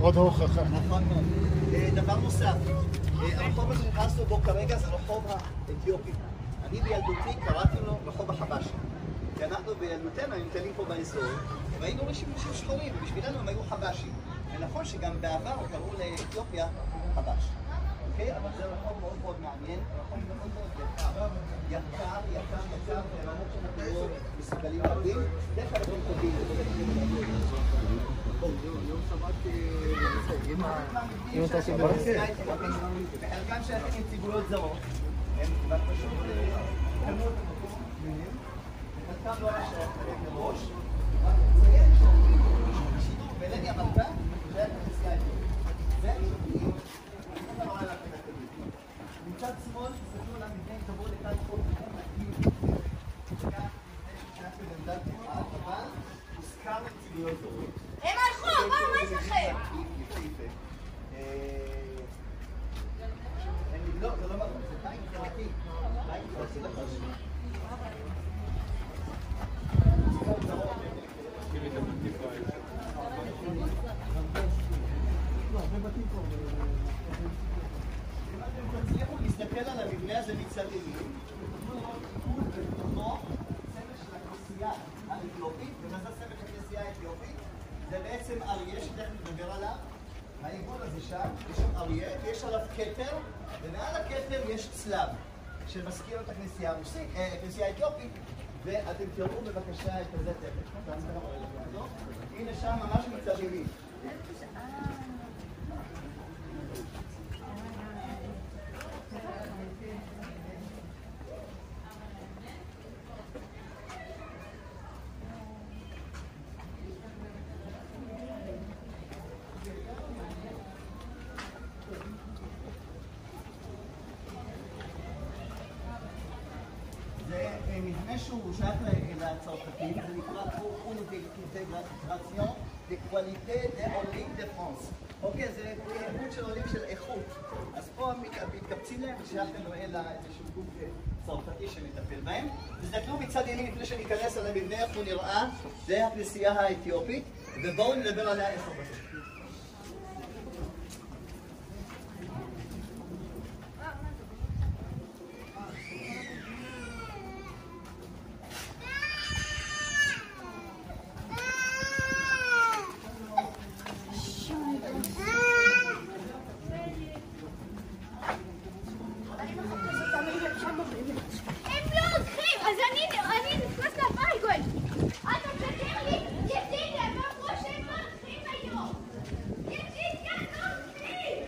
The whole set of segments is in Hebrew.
עוד הוכחה. דבר נוסף, הרחוב הזה שנכנסנו בו כרגע זה רחוב האתיופי. אני בילדותי קראתי לו רחוב החבשי. כי אנחנו בילדותנו היינו מטיילים פה באזור, והיינו רואים שימושים שחורים, ובשבילנו הם היו חבשים. ונכון שגם בעבר קראו לאתיופיה חבש. אוקיי? אבל זה רחוב מאוד מאוד מעניין, רחוב מאוד מאוד יקר. יקר, יקר, יקר, ברמות שאנחנו לא מסוגלים להבין. בדרך כלל אתם קובעים. אם אתה דברים וחלקם שייכים לציבוריות זרות, הם כבר פשוט אה, קנו את המקום וחלקם לא שייך להם מראש. רק לציין שהשידור בלדי המלכה זה היה כנסייה האתיופית. זה היהודים, זה לא היה לכם הקדומים. מצד שמאל, תסתכלו על המבנה, תבואו לכאן חוק נקי. כאן, מבנה של מנדט אחד, אבל מוזכר לציבוריות זרות. הם הלכו, מה, מה יש לכם? יפהפה. אה, אין- לא, זה לא מראה, זה בית חלקי. בית חלקי. אם אתם תצליחו להסתכל על המבנה הזה מצד ימין, תוכלו לראות תיעוד בתוכו סמל של הכנסייה האתיופית, ומה זה סמל של הכנסייה האתיופית? זה בעצם אריה שתכף נדבר עליו. העיגול הזה שם, יש שם אריה, ויש עליו כתר, ומעל הכתר יש צלב, שמזכיר את הכנסייה הרוסית, אה, הכנסייה האתיופית, ואתם תראו בבקשה את הזה תכף. הנה שם ממש מצד ימין. מבנה שהוא שייך לצרפתים, זה נקרא une intégration de qualité des עולים de France. אוקיי, זה איכות של עולים של איכות. אז פה מתקבצים להם ושייך כנראה לאיזשהו גוף אה, צרפתי שמטפל בהם. תסתכלו מצד ימין לפני שניכנס על המבנה, איך הוא נראה, זה הכנסייה האתיופית, ובואו נדבר עליה איפה בסוף. הם לא הולכים, אז אני אני נכנס לבית, גוי. אתה משקר לי, ידידיה, הם אמרו שהם לא הולכים היום. ידידיה, לא הולכים.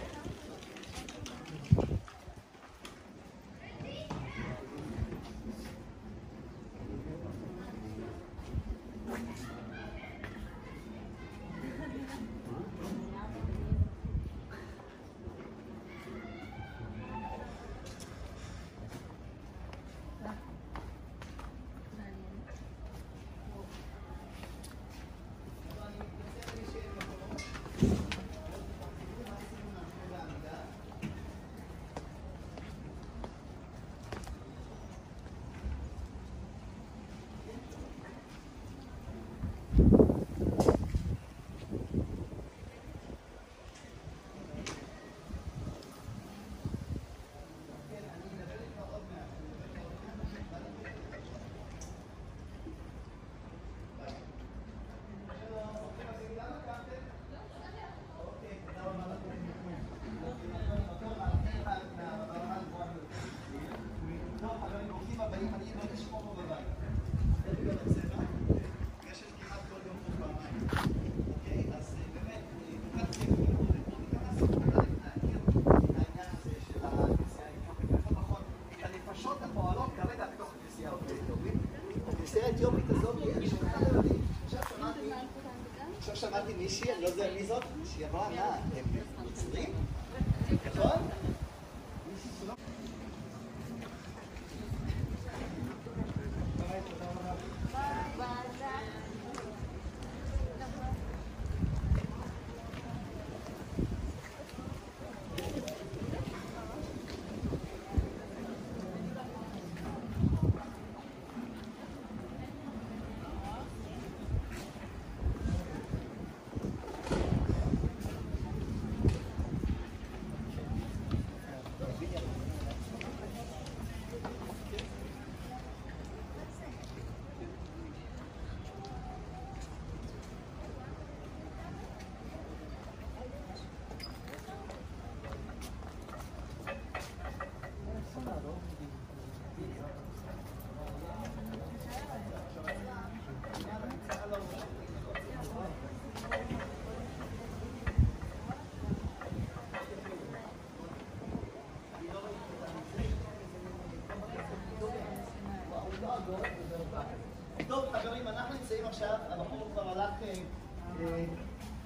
טוב, חברים, ברוכים הבאים, אני לא אשמור פה בבית. זה בגלל הצבע, יש את כמעט כל יום פה פעמיים. אוקיי? אז אה, באמת, אה, קצת כיף לראות את זה. נכנסנו בכלל להכיר את העניין הזה של הכנסייה האתיופית, יותר נכון, את הנפשות הפועלות כרגע בתוך הכנסייה האתיופית. הכנסייה האתיופית הזאת, אני שומע על ילדים. עכשיו שמעתי, מישהי, אני לא יודע מי זאת, שהיא אמרה, מה, הם מצרים? נכון?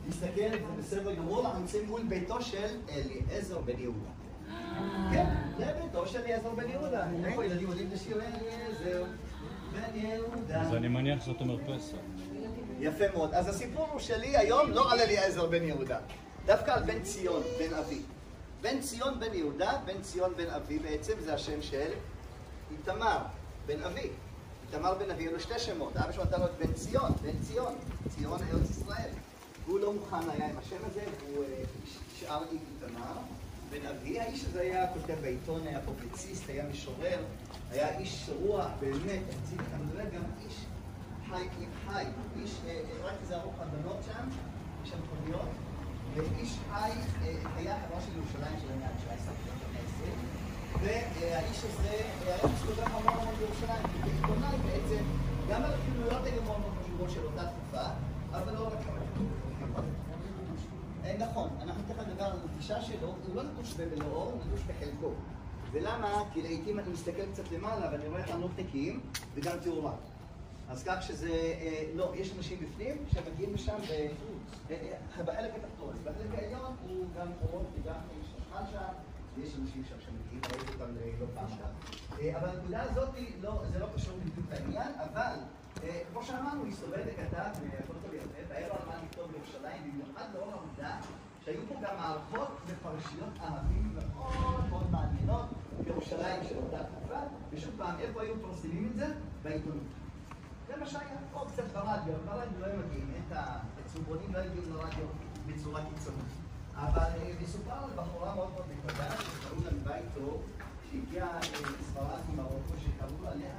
להסתכל, זה בסדר גמור, אנחנו נמצאים מול ביתו של אליעזר בן יהודה. כן, זה ביתו של אליעזר בן יהודה. איפה ילדים יודעים את השיר אליעזר בן יהודה? אז אני מניח זאת המרפסת. יפה מאוד. אז הסיפור הוא שלי היום לא על אליעזר בן יהודה, דווקא על בן ציון, בן אבי. בן ציון בן יהודה, בן ציון בן אבי בעצם, זה השם של איתמר, בן אבי. איתמר בן אבי, היו לו שתי שמות. אבא שלו נתן לו את בן ציון, בן ציון, ציון ארץ ישראל. והוא לא מוכן היה עם השם הזה, והוא אה, נשאר עם איתמר. בן אבי, האיש הזה היה כותב בעיתון, היה פובליציסט, היה משורר, היה איש רוח, באמת, אצילי, אבל באמת גם איש חי עם חי, איש, אה, אה, רק תיזהרו הבנות שם, יש שם מכוניות, ואיש חי, היה חברה של ירושלים של המאה ה-19, והאיש הזה היה מסתובב המון המון בירושלים, כעיתונאי בעצם, גם על הפעילויות מאוד חשובות של אותה תקופה, אבל לא רק... אה, נכון, אנחנו תכף נדבר על הנטישה שלו, הוא לא נטוש במלואו, הוא נטוש בחלקו. ולמה? כי לעיתים אני מסתכל קצת למעלה ואני רואה חנות תיקים וגם תאורה. אז כך שזה, אה, לא, יש אנשים בפנים שמגיעים לשם בחלק התחתון. בחלק העליון הוא גם אורות וגם חשמל שם, ויש אנשים שם שמגיעים, ראיתי אותם אה, לא פעם אחת. אה, אבל הנקודה הזאת, לא, זה לא קשור בדיוק לעניין, אבל אה, כמו שאמרנו, הסתובב וכתב, ויכול אותו ליותר, והיה לו על מה לכתוב בירושלים, במיוחד לאור העובדה שהיו פה גם מערכות ופרשיות ערבים מאוד מאוד מעניינות בירושלים של אותה תקופה, ושוב פעם, איפה היו מפרסמים את זה? בעיתונות. זה מה שהיה, או קצת ברדיו, ברדיו לא היו מגיעים, את הצהובונים לא הגיעו לרדיו בצורה קיצונית. אבל אה, מסופר על בחורה מאוד מאוד נקודה שקראו לה מבית טוב, שהגיעה אה, לספרד ממרוקו, שקראו עליה